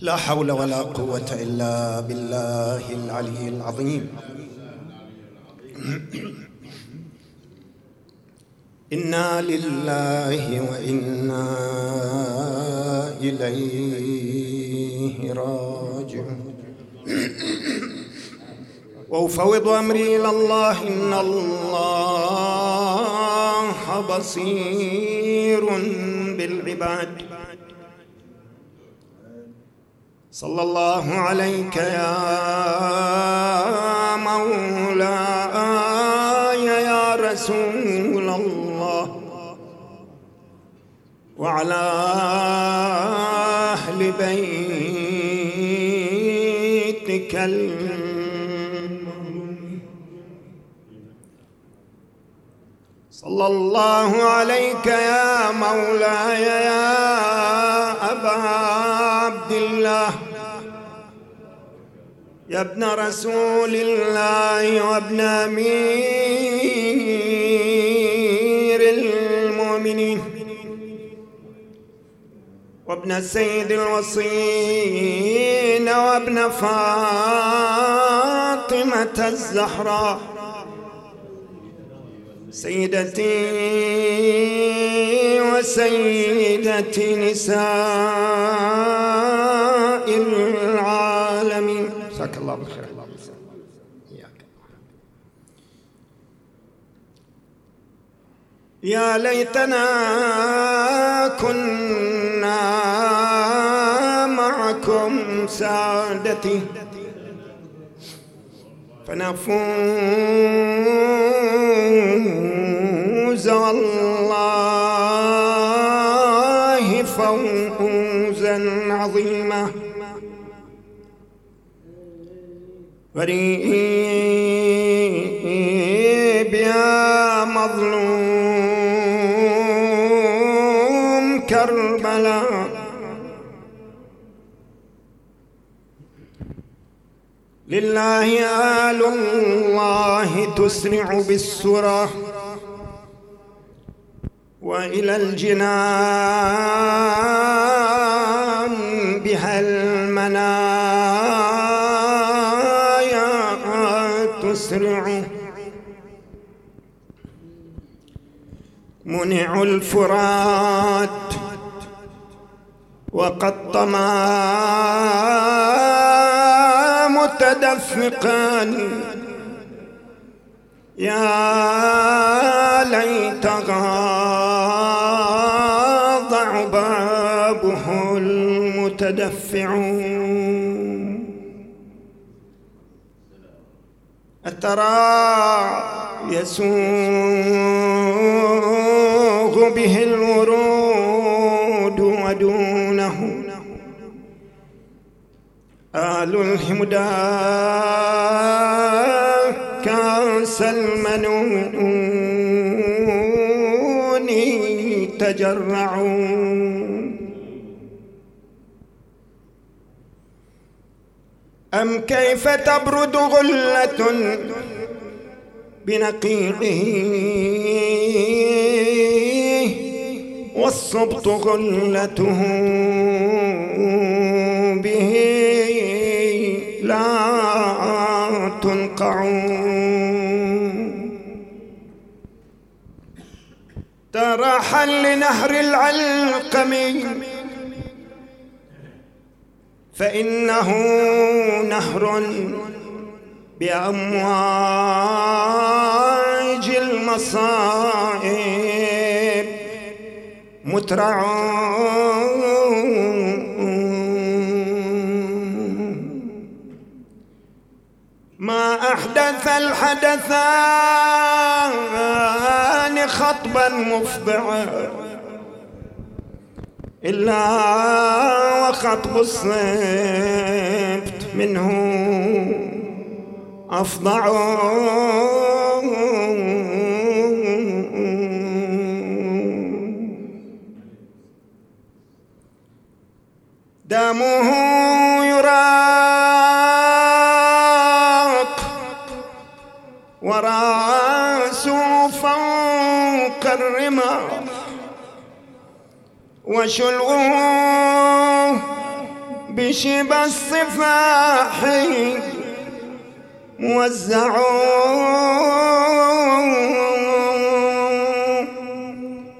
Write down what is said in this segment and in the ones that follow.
لا حول ولا قوة إلا بالله العلي العظيم. إنا لله وإنا إليه راجعون. وأفوض أمري إلى الله إن الله بصير بالعباد. صلى الله عليك يا مولاي يا رسول الله وعلى أهل بيتك صلى الله عليك يا مولاي يا أبا عبد الله يا ابن رسول الله وابن أمير المؤمنين وابن سيد الوصين وابن فاطمة الزهراء سيدتي وسيدة نساء العالمين. جزاك الله بالخير. يا ليتنا كنا معكم سادتي. فنفوز والله فوزا عظيما. غريب يا مظلوم كربلاء لله آل الله تسرع بالسرى وإلى الجنان بها المنايا تسرع منع الفرات وقد طمع متدفقا. يا ليتها ضع بابه المتدفعون أترى يسوغ به الورود ودونه. آل الحمدى كاس المنون تجرعون. أم كيف تبرد غلة بنقيعه والصبط غلته به لا تنقعون ترحل لنهر العلقم فإنه نهر بأمواج المصائب مترعون ما أحدث الحدثان خطبا مفضعا. إلا وخطب الصبت منه أفضع. دمه يراق وراسه فوق الرماح وشلغه بشب الصفاح موزعون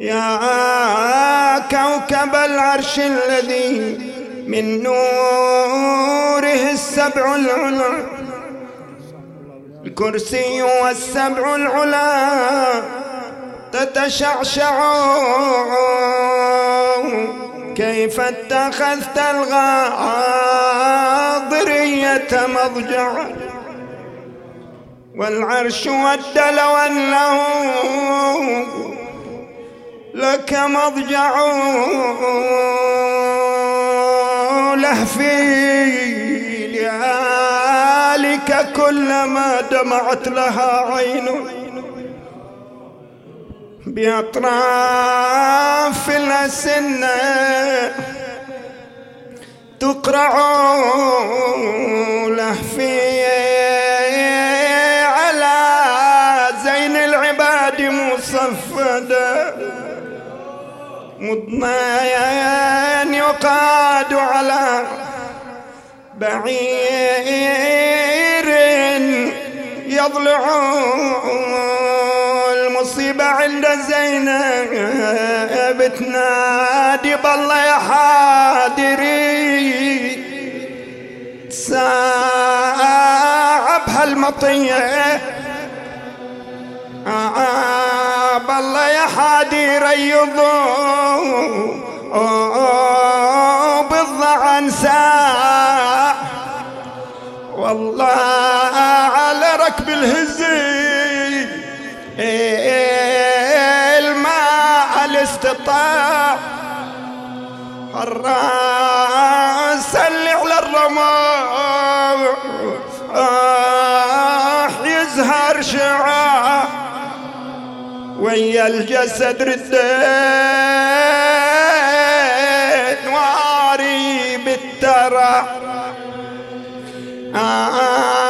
يا كوكب العرش الذي من نوره السبع العلا. الكرسي والسبع العلا. تتشعشع كيف اتخذت الغاضرية مضجعا والعرش والدل والنوم لك مضجع. لهفي لآلك كلما دمعت لها عين. بأطراف الأسنة تقرع لهفي على زين العباد مصفدا مضنيان يقاد على بعير يضلع المصيبة عند زينب تنادي بالله يا حادري ساعب هالمطية. بالله يا حادي ريضوا بالضعن ساع والله على ركب الهزي. الاستطاع الرأس اللي على الرماح يزهر شعاع. ويا الجسد ردين. واري بالترى. ريض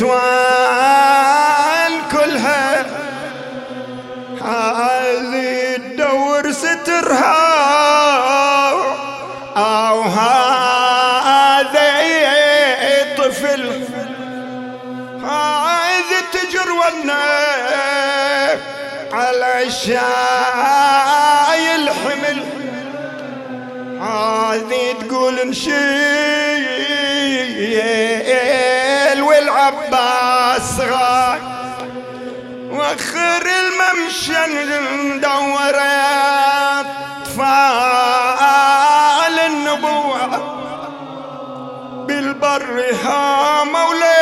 النسوان كلها. هذه تدور سترها. أو هذا طفل. هذه تجر والنار على الشاي الحمل. هذه تقول نشيل والعباس غاي وخر الممشى ندور أطفال النبوة. بالبر هاموا ليش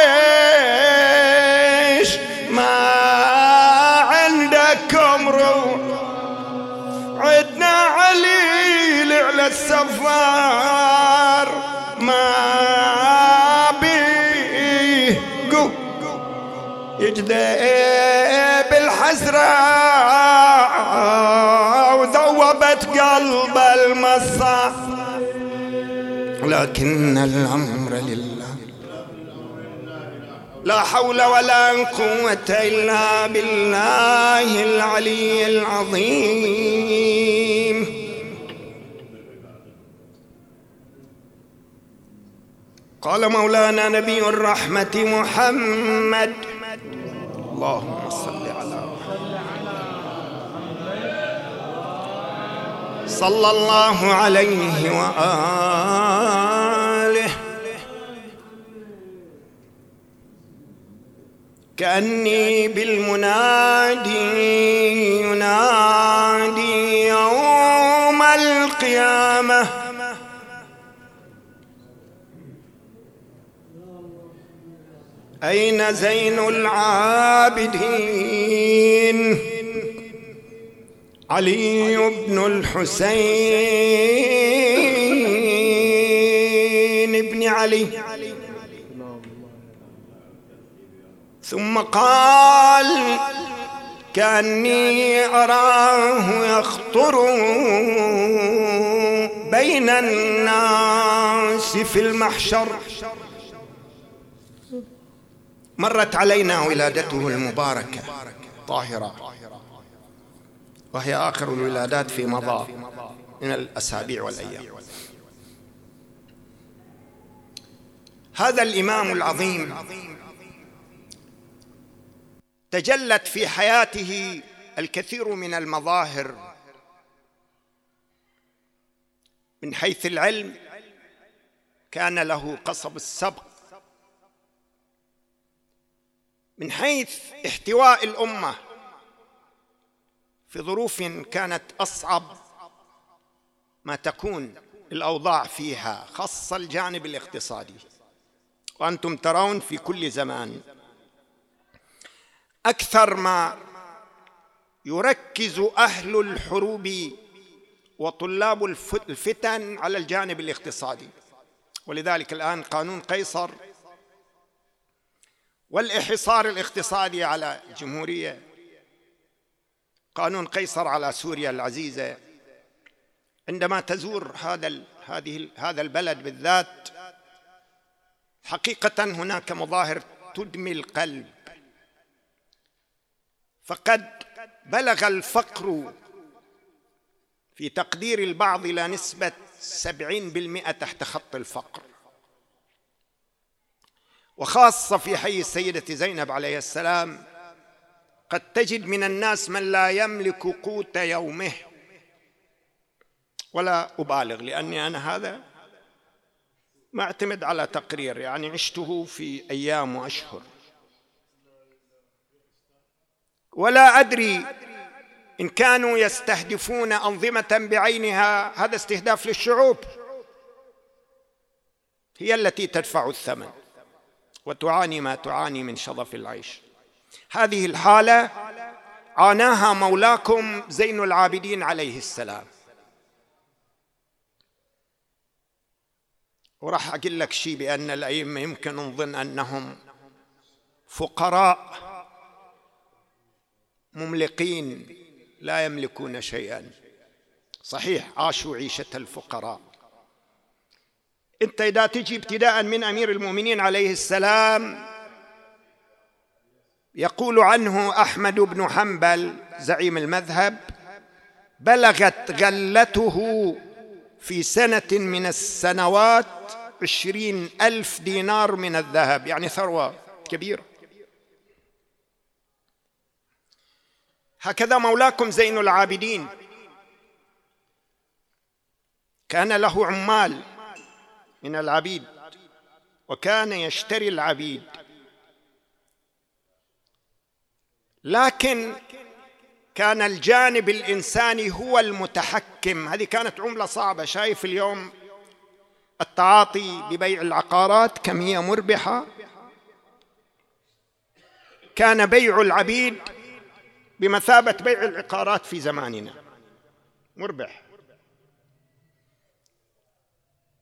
يجذب الحسرة وذوبت قلب المصة. لكن الأمر لله. لا حول ولا قوة إلا بالله العلي العظيم. قال مولانا نبي الرحمة محمد اللهم صل على صلى الله عليه وآله. كأني بالمنادي ينادي يوم القيامة. أين زين العابدين؟ علي بن الحسين بن علي. ثم قال كأني أراه يخطر بين الناس في المحشر. مرت علينا ولادته المباركة الطاهرة وهي آخر الولادات في مضى من الأسابيع والأيام. هذا الإمام العظيم تجلت في حياته الكثير من المظاهر من حيث العلم كان له قصب السبق من حيث احتواء الأمة في ظروف كانت أصعب ما تكون الأوضاع فيها خاصة الجانب الاقتصادي. وأنتم ترون في كل زمان أكثر ما يركز أهل الحروب وطلاب الفتن على الجانب الاقتصادي. ولذلك الآن قانون قيصر والإحصار الاقتصادي على الجمهورية قانون قيصر على سوريا العزيزة. عندما تزور هذا هذه هذا البلد بالذات حقيقة هناك مظاهر تدمي القلب. فقد بلغ الفقر في تقدير البعض إلى نسبة سبعين بالمئة تحت خط الفقر. وخاصة في حي السيدة زينب عليه السلام قد تجد من الناس من لا يملك قوت يومه. ولا أبالغ لأني أنا هذا ما أعتمد على تقرير يعني عشته في أيام وأشهر. ولا أدري إن كانوا يستهدفون أنظمة بعينها هذا استهداف للشعوب. هي التي تدفع الثمن. وتعاني ما تعاني من شظف العيش. هذه الحالة عاناها مولاكم زين العابدين عليه السلام. وراح أقول لك شيء بأن الأئمة يمكن نظن أنهم فقراء مملقين لا يملكون شيئا. صحيح عاشوا عيشة الفقراء. انت اذا تجي ابتداء من امير المؤمنين عليه السلام يقول عنه أحمد بن حنبل زعيم المذهب بلغت غلته في سنة من السنوات عشرين ألف دينار من الذهب يعني ثروة كبيرة. هكذا مولاكم زين العابدين. كان له عمال من العبيد وكان يشتري العبيد. لكن كان الجانب الإنساني هو المتحكم. هذه كانت عملة صعبة. شايف اليوم التعاطي ببيع العقارات كم هي مربحة. كان بيع العبيد بمثابة بيع العقارات في زماننا. مربح.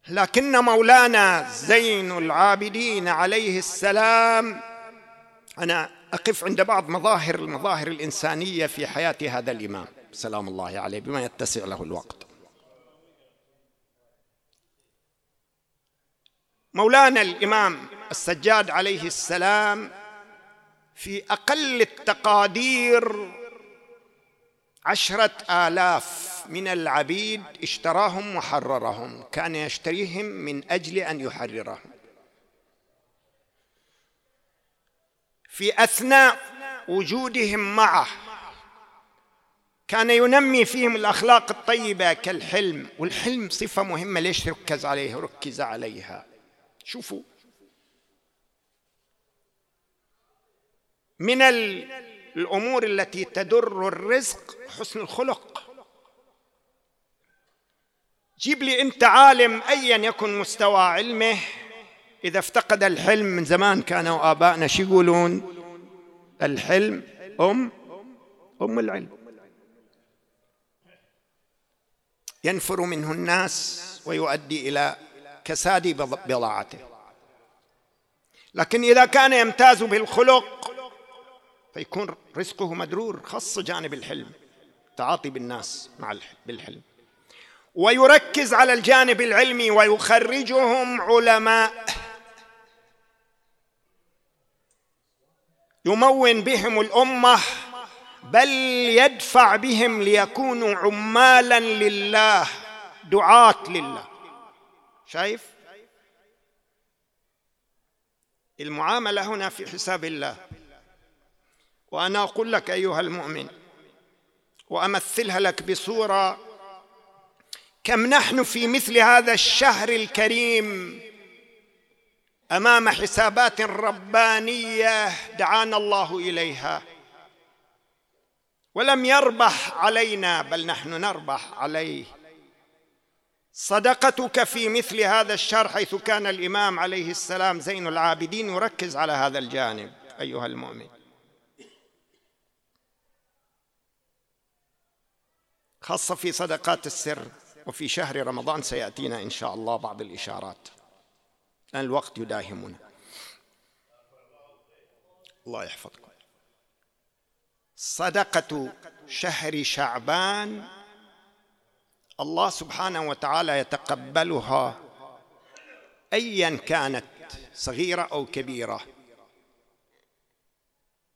لكن مولانا زين العابدين عليه السلام أنا أقف عند بعض مظاهر المظاهر الإنسانية في حياة هذا الإمام. سلام الله عليه بما يتسع له الوقت. مولانا الإمام السجاد عليه السلام في أقل التقادير عشرة آلاف من العبيد اشتراهم وحررهم كان يشتريهم من أجل أن يحررهم. في أثناء وجودهم معه كان ينمي فيهم الأخلاق الطيبة كالحلم والحلم صفة مهمة. ليش ركز عليها؟ ركز عليها. شوفوا. من الأمور التي تدر الرزق حسن الخلق. جيب لي أنت عالم ايا يكن مستوى علمه. إذا افتقد الحلم من زمان كانوا ابائنا شو يقولون؟ الحلم ام أم العلم. ينفر منه الناس ويؤدي إلى كساد بضاعته. لكن إذا كان يمتاز بالخلق فيكون رزقه مدرور خص جانب الحلم تعاطي بالناس مع بالحلم. ويركز على الجانب العلمي ويخرجهم علماء. يمون بهم الأمة بل يدفع بهم ليكونوا عمالا لله دعاة لله. شايف؟ المعاملة هنا في حساب الله. وأنا أقول لك أيها المؤمن وأمثلها لك بصورة كم نحن في مثل هذا الشهر الكريم أمام حسابات ربانية دعانا الله إليها. ولم يربح علينا بل نحن نربح عليه. صدقتك في مثل هذا الشهر حيث كان الإمام عليه السلام زين العابدين. يركز على هذا الجانب أيها المؤمن. خاصة في صدقات السر وفي شهر رمضان سيأتينا إن شاء الله بعض الإشارات. لأن الوقت يداهمنا. الله يحفظكم. صدقة شهر شعبان الله سبحانه وتعالى يتقبلها ايا كانت صغيرة أو كبيرة.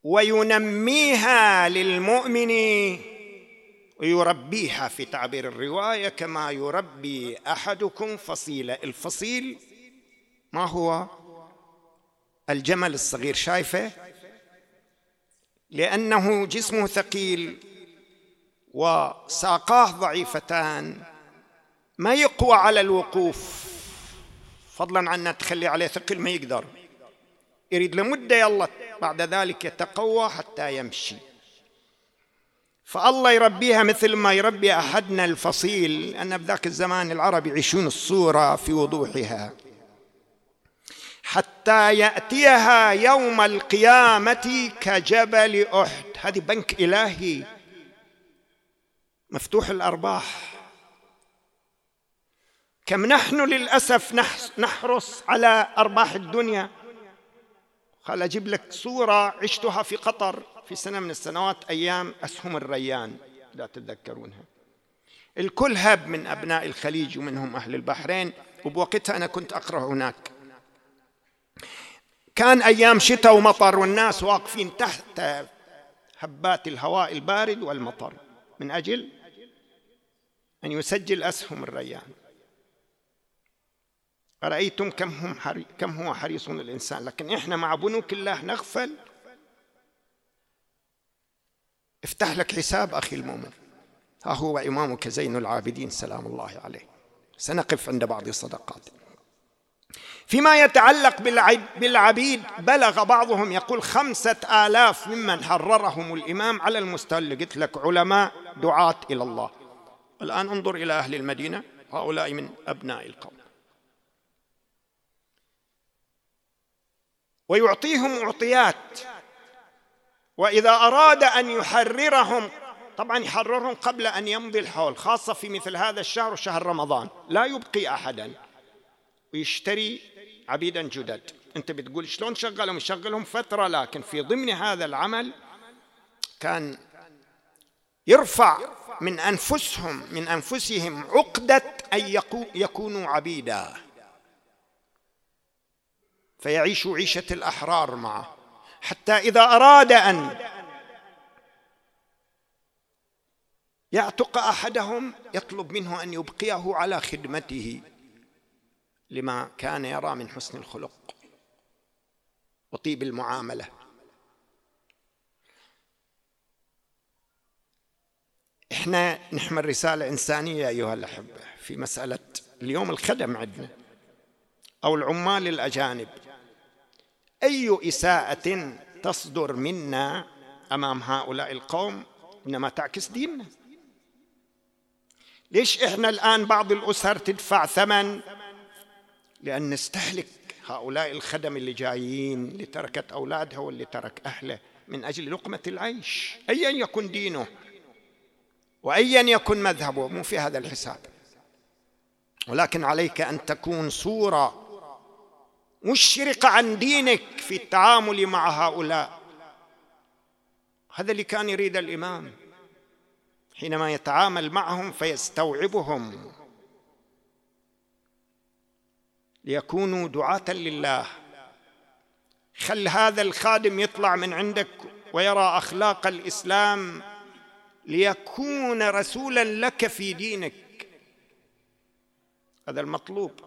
وينميها للمؤمن ويربيها في تعبير الرواية كما يربي أحدكم فصيله الفصيل ما هو؟ الجمل الصغير. شايفة؟ لأنه جسمه ثقيل وساقاه ضعيفتان. ما يقوى على الوقوف؟ فضلا عن أن تخلي عليه ثقل ما يقدر. يريد لمدة يلا بعد ذلك يتقوى حتى يمشي. فالله يربيها مثل ما يربي أحدنا الفصيل أن بذاك الزمان العرب يعيشون الصورة في وضوحها. حتى يأتيها يوم القيامة كجبل أحد. هذه بنك إلهي. مفتوح الأرباح. كم نحن للأسف نحرص على أرباح الدنيا. قال أجيب لك صورة عشتها في قطر. في سنة من السنوات أيام أسهم الريان لا تتذكرونها. الكل هب من أبناء الخليج ومنهم أهل البحرين وبوقتها أنا كنت أقرأ هناك. كان أيام شتاء ومطر والناس واقفين تحت هبات الهواء البارد والمطر. من أجل أن يسجل أسهم الريان. أرأيتم كم هم حري كم هو حريص الإنسان؟ لكن إحنا مع بنوك الله نغفل افتح لك حساب أخي المؤمن. ها هو إمامك زين العابدين سلام الله عليه. سنقف عند بعض الصدقات. فيما يتعلق بالعبيد بلغ بعضهم يقول خمسة آلاف ممن حررهم الإمام على المستوى اللي قلت لك علماء دعاة إلى الله. الآن انظر إلى أهل المدينة هؤلاء من أبناء القوم. ويعطيهم معطيات وإذا أراد أن يحررهم طبعا يحررهم قبل أن يمضي الحول خاصة في مثل هذا الشهر شهر رمضان. لا يبقي أحدا. ويشتري عبيدا جدد. أنت بتقول شلون شغلهم؟ يشغلهم فترة لكن في ضمن هذا العمل كان يرفع من أنفسهم من أنفسهم عقدة أن يكونوا عبيدا. فيعيشوا عيشة الأحرار معه. حتى إذا أراد أن يعتق أحدهم يطلب منه أن يبقيه على خدمته لما كان يرى من حسن الخلق وطيب المعاملة. إحنا نحمل رسالة إنسانية أيها الأحبة في مسألة اليوم الخدم عندنا أو العمال الأجانب. أي إساءة تصدر منا أمام هؤلاء القوم إنما تعكس ديننا؟ ليش إحنا الآن بعض الأسر تدفع ثمن لأن نستهلك هؤلاء الخدم اللي جايين اللي تركت أولادها واللي ترك أهله من أجل لقمة العيش؟ ايا يكن دينه وايا يكن مذهبه مو في هذا الحساب. ولكن عليك أن تكون صورة مشرقه عن دينك في التعامل مع هؤلاء. هذا اللي كان يريد الإمام. حينما يتعامل معهم فيستوعبهم. ليكونوا دعاة لله. خل هذا الخادم يطلع من عندك ويرى أخلاق الإسلام. ليكون رسولا لك في دينك. هذا المطلوب.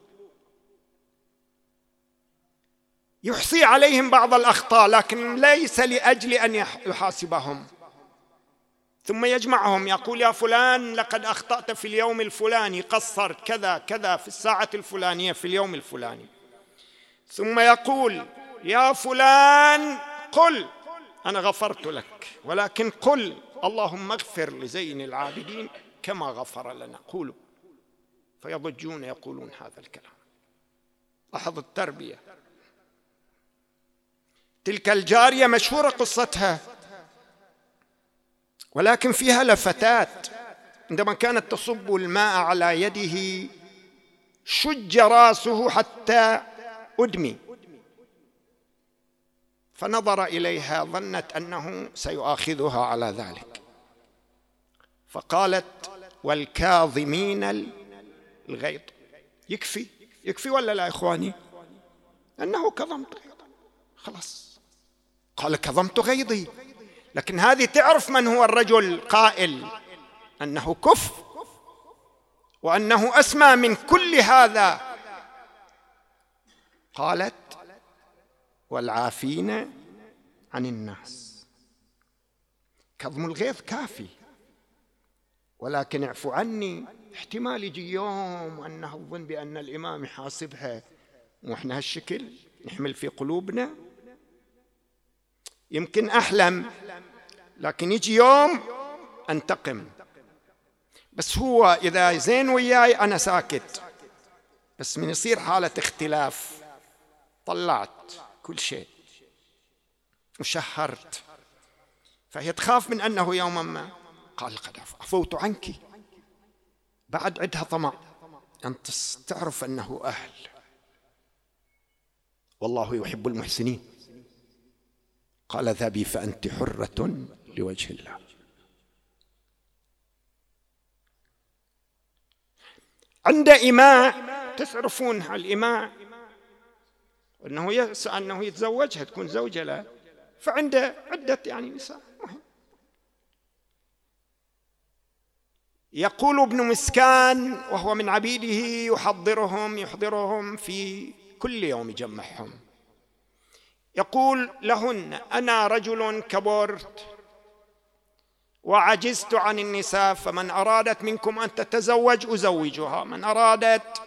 يحصي عليهم بعض الأخطاء لكن ليس لأجل أن يحاسبهم. ثم يجمعهم يقول يا فلان لقد أخطأت في اليوم الفلاني قصرت كذا كذا في الساعة الفلانية في اليوم الفلاني. ثم يقول يا فلان قل أنا غفرت لك ولكن قل اللهم اغفر لزين العابدين كما غفر لنا. قولوا. فيضجون يقولون هذا الكلام. لاحظ التربية. تلك الجارية مشهورة قصتها. ولكن فيها لفتات. عندما كانت تصب الماء على يده شج راسه حتى أدمي. فنظر إليها ظنت أنه سيؤاخذها على ذلك. فقالت والكاظمين الغيظ. يكفي؟ يكفي ولا لا إخواني؟ أنه كظمت غيظا خلاص. قال كظمت غيظي. لكن هذه تعرف من هو الرجل قائل. أنه كف وأنه أسمى من كل هذا. قالت والعافين عن الناس. كظم الغيظ كافي. ولكن اعفو عني. احتمال يجي يوم أنه الظن بأن الإمام يحاسبها. وإحنا هالشكل. نحمل في قلوبنا. يمكن أحلم. لكن يجي يوم أنتقم. بس هو إذا زين وياي أنا ساكت. بس من يصير حالة اختلاف. طلعت كل شيء. وشهرت. فهي تخاف من أنه يوما ما. قال قد عفوت عنك. بعد عندها طمع. أنت تعرف أنه أهل. والله يحب المحسنين. قال ذهبي فأنت حرة لوجه الله. عند إماء تعرفون الإماء؟ أنه يسعى أنه يتزوجها تكون زوجة له. فعنده عدة يعني نساء. يقول ابن مسكان وهو من عبيده يحضرهم يحضرهم في كل يوم يجمعهم. يقول لهن أنا رجل كبرت وعجزت عن النساء فمن أرادت منكم أن تتزوج أزوجها من أرادت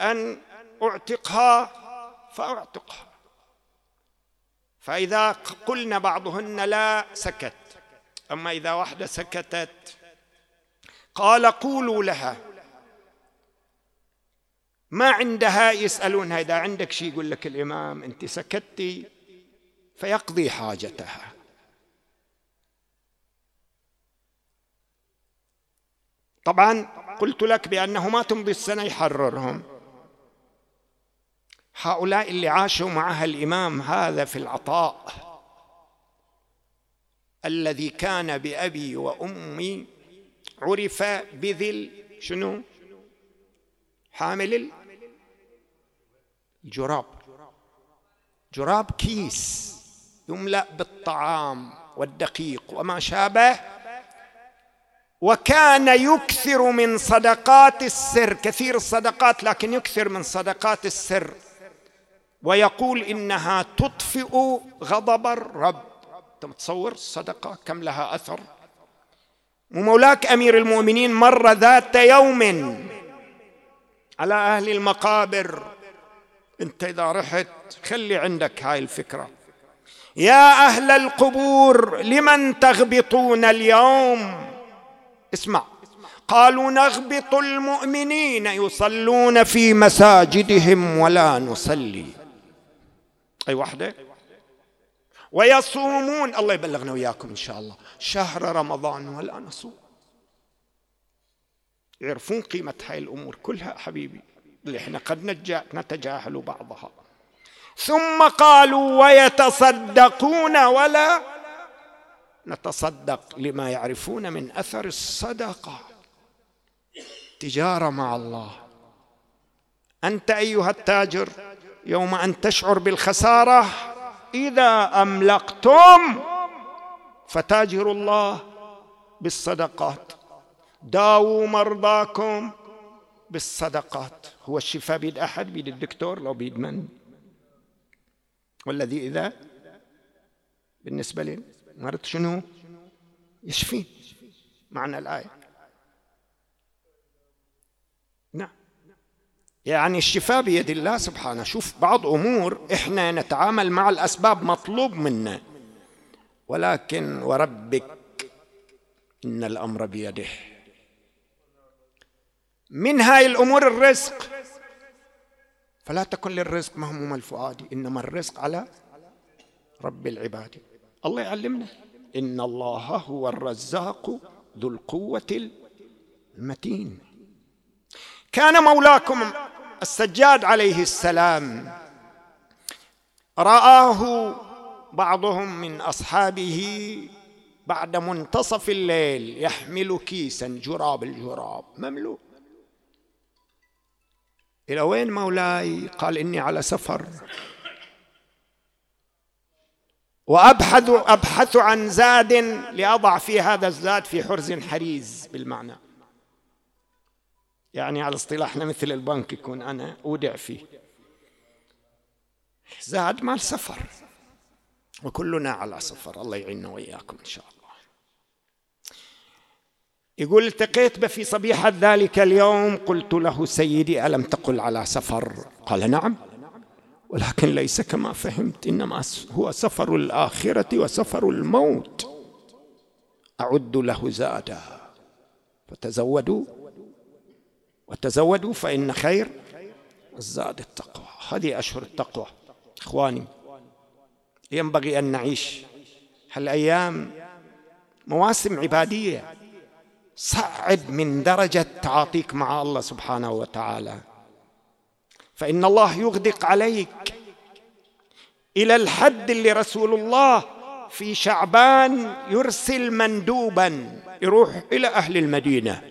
أن أعتقها فأعتقها. فإذا قلنا بعضهن لا سكت. أما إذا واحدة سكتت قال قولوا لها. ما عندها يسالونها اذا عندك شيء يقول لك الإمام أنت سكتي. فيقضي حاجتها. طبعا قلت لك بأنه ما تمضي السنة يحررهم. هؤلاء اللي عاشوا معها الإمام هذا في العطاء الذي كان بأبي وأمي عرف بذل شنو؟ حامل الجراب جراب كيس يملأ بالطعام والدقيق وما شابه. وكان يكثر من صدقات السر كثير الصدقات لكن يكثر من صدقات السر. ويقول إنها تطفئ غضب الرب. أنت متصور الصدقه كم لها أثر؟ ومولاك أمير المؤمنين مر ذات يوم على أهل المقابر. انت اذا رحت خلي عندك هاي الفكرة. يا أهل القبور لمن تغبطون اليوم؟ اسمع. قالوا نغبط المؤمنين يصلون في مساجدهم ولا نصلي. أي وحده ويصومون. الله يبلغنا وياكم إن شاء الله. شهر رمضان ولا نصوم. يعرفون قيمة هاي الأمور كلها حبيبي. اللي إحنا قد نتجاهل بعضها. ثم قالوا ويتصدقون ولا نتصدق لما يعرفون من أثر الصدقة. تجارة مع الله. أنت أيها التاجر يوم أن تشعر بالخسارة إذا أملقتم فتاجروا الله بالصدقات. داووا مرضاكم بالصدقات. هو الشفاء بيد أحد بيد الدكتور لو بيد من؟ والذي إذا بالنسبة لي مرض شنو؟ يشفي. معنى الآية. نعم. يعني الشفاء بيد الله سبحانه. شوف بعض أمور إحنا نتعامل مع الأسباب مطلوب منا. ولكن وربك إن الأمر بيده. من هاي الأمور الرزق؟ فلا تكن للرزق مهموم الفؤاد إنما الرزق على رب العباد. الله يعلمنا. إن الله هو الرزاق ذو القوة المتين. كان مولاكم السجاد عليه السلام. رآه بعضهم من أصحابه بعد منتصف الليل يحمل كيسا جراب الجراب. مملوء إلى وين مولاي؟ قال إني على سفر. وأبحث أبحث عن زاد لأضع في هذا الزاد في حرز حريز بالمعنى. يعني على اصطلاحنا مثل البنك يكون أنا أودع فيه. زاد مال سفر. وكلنا على سفر. الله يعيننا وإياكم إن شاء الله. يقول التقيت به في صبيحة ذلك اليوم. قلت له سيدي ألم تقل على سفر؟ قال نعم ولكن ليس كما فهمت إنما هو سفر الآخرة وسفر الموت. أعد له زادا فتزودوا وتزودوا فإن خير الزاد التقوى. هذه أشهر التقوى إخواني. ينبغي أن نعيش هالأيام مواسم عبادية. صعد من درجة تعاطيك مع الله سبحانه وتعالى. فإن الله يغدق عليك إلى الحد اللي رسول الله في شعبان يرسل مندوبا يروح إلى أهل المدينة.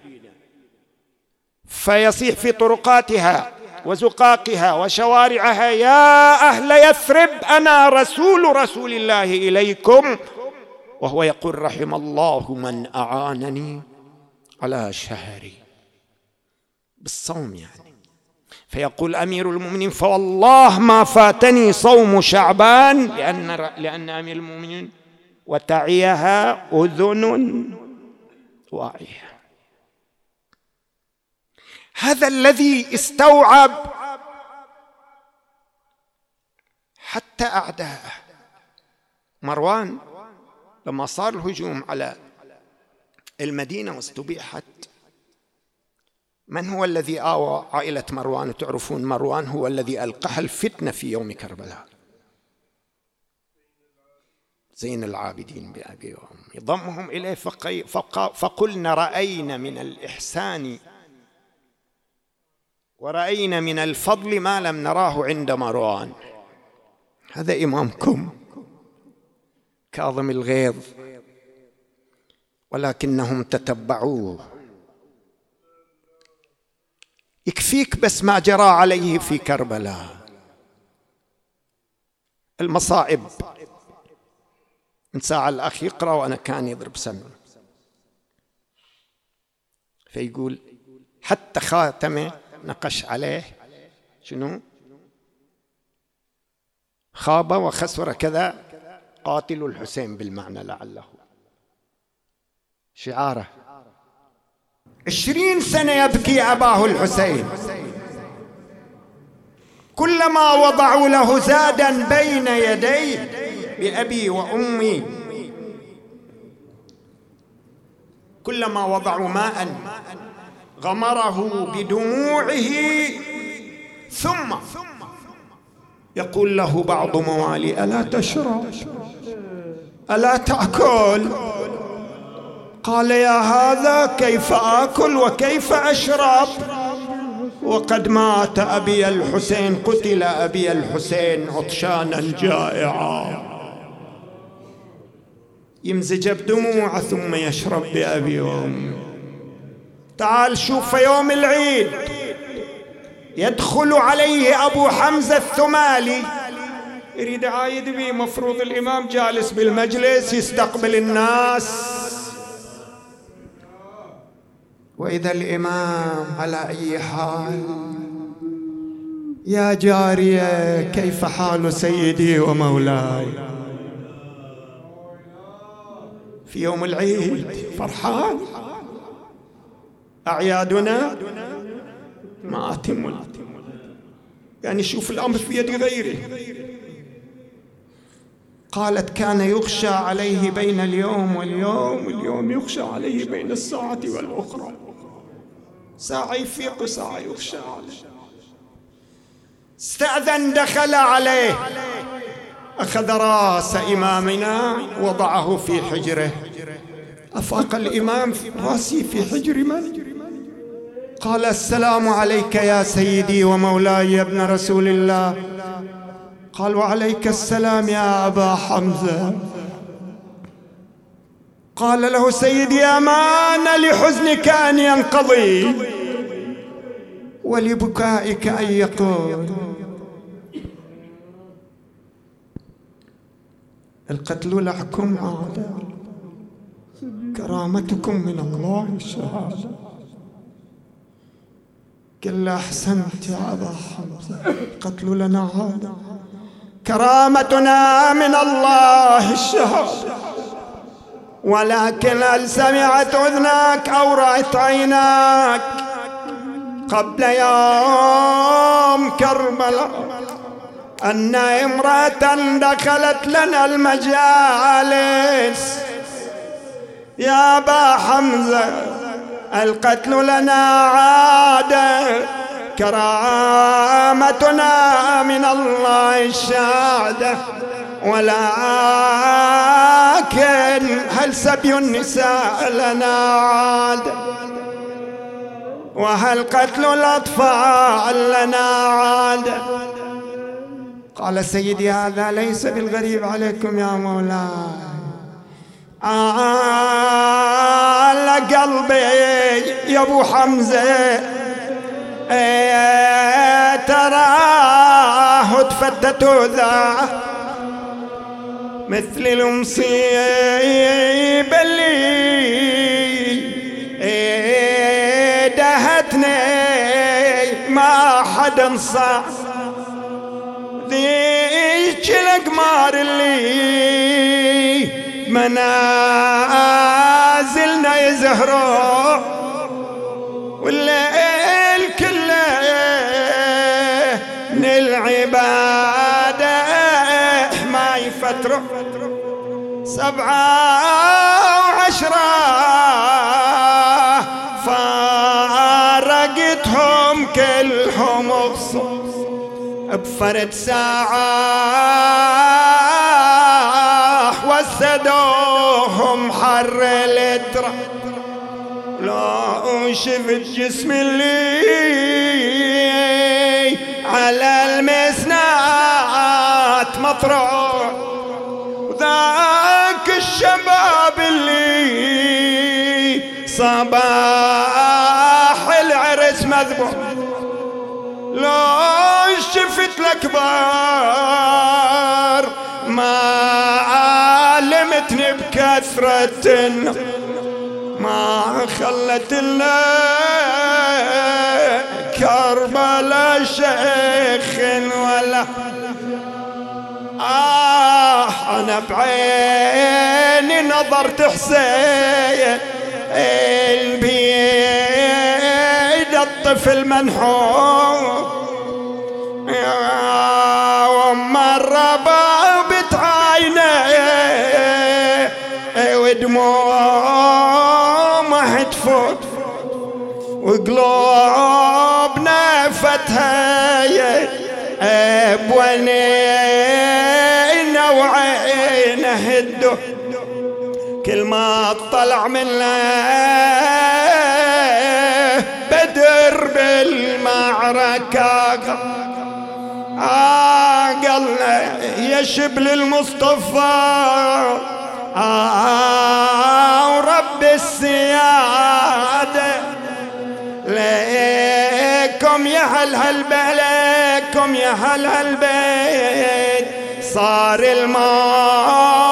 فيصيح في طرقاتها وزقاقها وشوارعها يا أهل يثرب أنا رسول رسول الله إليكم. وهو يقول رحم الله من أعانني على شهري بالصوم يعني. فيقول أمير المؤمنين فوالله ما فاتني صوم شعبان لأن لأن أمير المؤمنين وتعيها أذن واعية. هذا الذي استوعب حتى أعداءه. مروان لما صار الهجوم على المدينة واستبيحت. من هو الذي آوى عائلة مروان؟ تعرفون مروان هو الذي ألقح الفتنة في يوم كربلاء. زين العابدين بأبي وأمي. ضمهم إليه فقلنا رأينا من الإحسان ورأينا من الفضل ما لم نراه عند مروان. هذا إمامكم. كاظم الغيظ. ولكنهم تتبعوه. يكفيك بس ما جرى عليه في كربلاء. المصائب. من ساعة الأخ يقرأ وأنا كان يضرب سمع. فيقول حتى خاتمه نقش عليه. شنو؟ خاب وخسر كذا. قاتل الحسين بالمعنى لعله. شعاره. عشرين سنة يبكي أباه الحسين. كلما وضعوا له زادا بين يديه بأبي وأمي. كلما وضعوا ماء غمره بدموعه. ثم يقول له بعض موالي ألا تشرب؟ ألا تأكل؟ قال يا هذا كيف آكل وكيف أشرب؟ وقد مات أبي الحسين قتل أبي الحسين عطشانا جائعا. يمزج بدموعه ثم يشرب بأبي وأمي تعال شوف يوم العيد. يدخل عليه أبو حمزة الثمالي. يريد عايد بي مفروض الإمام جالس بالمجلس يستقبل الناس. وإذا الإمام على أي حال يا جارية كيف حال سيدي ومولاي؟ في يوم العيد فرحان أعيادنا ما أتم يعني شوف الأمر في يد غيره قالت كان يخشى عليه بين اليوم واليوم. واليوم يخشى عليه بين الساعة والأخرى. ساعة يفيق وساعة يخشى عليه. استأذن دخل عليه. أخذ رأس إمامنا وضعه في حجره. أفاق الإمام رأسي في حجر من؟ قال السلام عليك يا سيدي ومولاي يا ابن رسول الله. قال وعليك السلام يا أبا حمزة. قال له سيدي أمان لحزنك أن ينقضي ولبكائك أن يقول القتل لحكم عادة كرامتكم من الله الشهادة قال أحسنت يا أبا حمزة القتل لنا عادة. كرامتنا من الله الشهادة ولكن هل سمعت أذناك أو رأت عيناك قبل يوم كربلاء أن امرأة دخلت لنا المجالس. يا أبا حمزة القتل لنا عادة. كرامتنا من الله الشهادة. ولكن هل سبي النساء لنا عادة وهل قتل الأطفال لنا عادة قال سيدي هذا ليس بالغريب عليكم يا مولاي. آه قلبي يا أبو حمزة. إيه تراه تفتت ذا مثل المصيبة اللي دهتني ما حد انصاع ذيك الأقمار اللي منازلنا يزهروا والليل سبعة وعشرة فارقتهم كلهم بفرد ساعة وسدوهم حر الاترا لو شفت جسم اللي على المسنات مطروح وذاك الشباب اللي صباح العرس مذبوح. لو شفت الأكبر ما علمتني بكثرة ما خلت إلا كربلا شيخ ولا آه أنا بعيني نظرت حسين. البيد الطفل منحوم ومرة بابت عيني ودموع تفوت وقلوبنا فتها بونينا هدو كل ما طلع من بدر بالمعركة. قال يا شبل المصطفى آه ورب السيادة. ليكم يا هل هالبلدكم يا هل هالبيت صار الموت.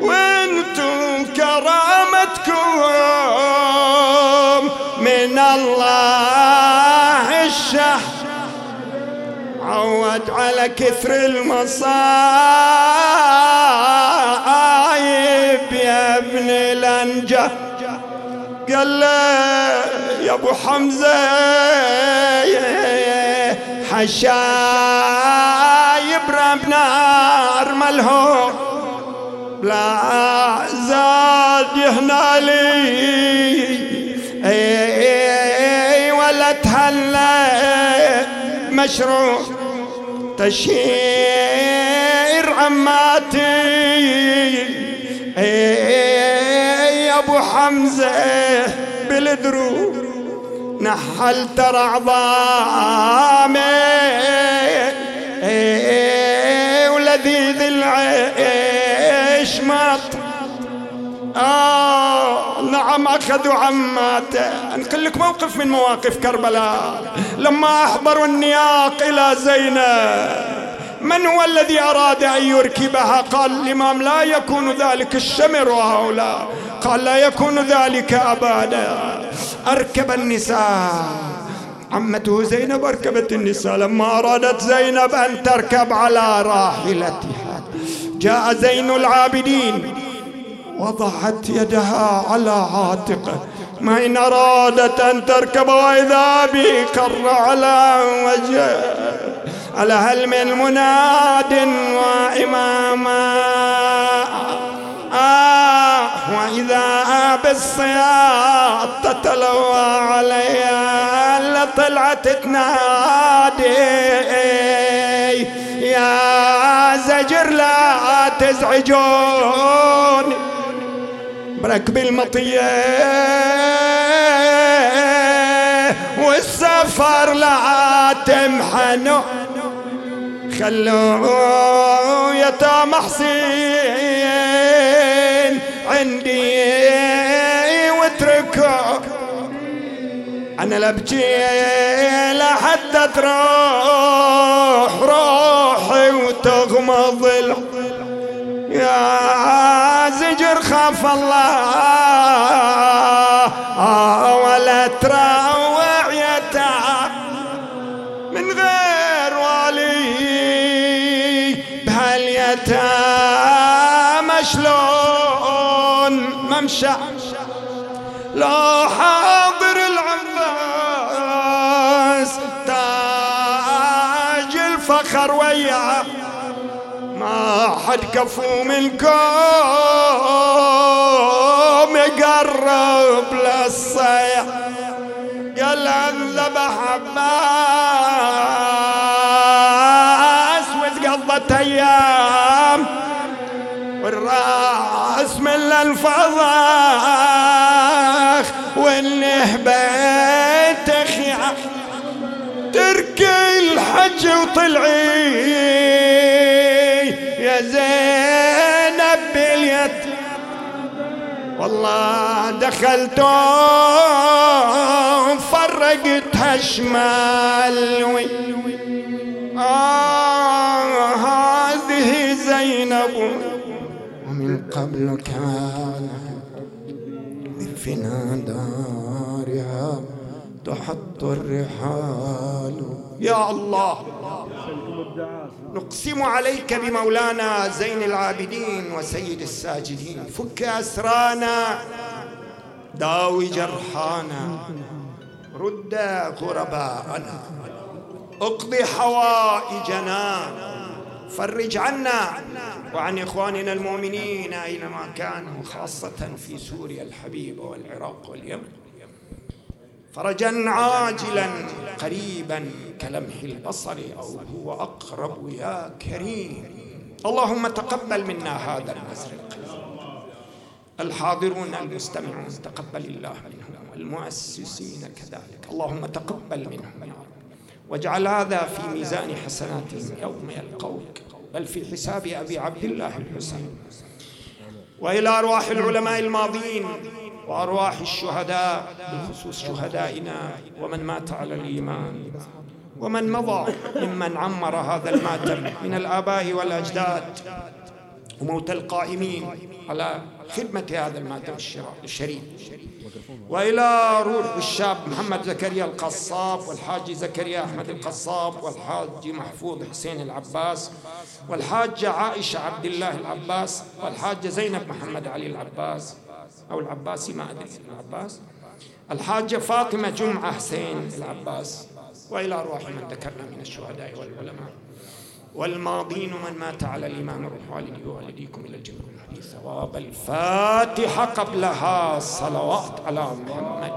وأنتم كرامتكم من الله الشح عود على كثر المصايب يا ابن الانجه قال يا أبو حمزة حشايب رب نار ملهو. لا زاد يهنا لي ولا تهلأ. مشروع تشير عماتي. يا أبو حمزة بالدروب. نحل ترى عظامي ولذيذ العيش مط آه نعم أخذوا عماته أنقل لك موقف من مواقف كربلاء. لما أحضروا النياق إلى زينب من هو الذي أراد أن يركبها؟ قال الإمام لا يكون ذلك الشمر وهؤلاء. قال لا يكون ذلك أبدا. أركب النساء. عمته زينب أركبت النساء. لما أرادت زينب أن تركب على راحلتها جاء زين العابدين. وضعت يدها على عاتقه. ما إن أرادت أن تركب وإذا بي قر على وجهه. على هل من مناد وإماما؟ آه وإذا بالصياط تتلوى عليها لطلعت تنادي. يا زجر لا تزعجون. بركب المطية والسفر لا تمحنوا. خلوا يتام حسين. عندي واتركوا أنا لبكي لحتى تروح روحي وتغمض يا زجر خاف الله. ولا ممشى لو حاضر العباس تاج الفخر وياه. ما حد كفو منكم يقرب للصيح قال ذبح عباس وتقضت أيام. والراس الفضاخ والنهبة تخيع ترك الحج وطلعي يا زينب باليد. والله دخلت فرقتها شمال آه هذه زينب. ومن قبل كان بفنا دارها تحط الرحال. يا الله نقسم عليك بمولانا زين العابدين وسيد الساجدين. فك أسرانا داوي جرحانا. رد غرباءنا. اقضي حوائجنا. فرج عنا. وعن إخواننا المؤمنين أينما كانوا خاصة في سوريا الحبيبه والعراق واليمن. فرجا عاجلا قريبا كلمح البصر أو هو أقرب يا كريم. اللهم تقبل منا هذا المزرق الحاضرون المستمعون تقبل الله منهم والمؤسسين كذلك. اللهم تقبل منهم يا رب. واجعل هذا في ميزان حسناتهم يوم يلقوك. بل في حساب أبي عبد الله الحسين. وإلى أرواح العلماء الماضين وأرواح الشهداء بخصوص شهدائنا ومن مات على الإيمان ومن مضى ممن عمر هذا الماتم من الآباء والأجداد وموت القائمين على خدمة هذا الماتم الشريف. وإلى روح الشاب محمد زكريا القصاب والحاج زكريا أحمد القصاب والحاج محفوظ حسين العباس والحاجة عائشة عبد الله العباس والحاجة زينب محمد علي العباس أو العباسي ما أدري. العباس. الحاجة فاطمة جمعة حسين العباس. وإلى أرواح من ذكرنا من الشهداء والعلماء. والماضين من مات على الإمام روح والدي ووالديكم إلى الجنة ثواب الفاتحة قبلها. صلوات على محمد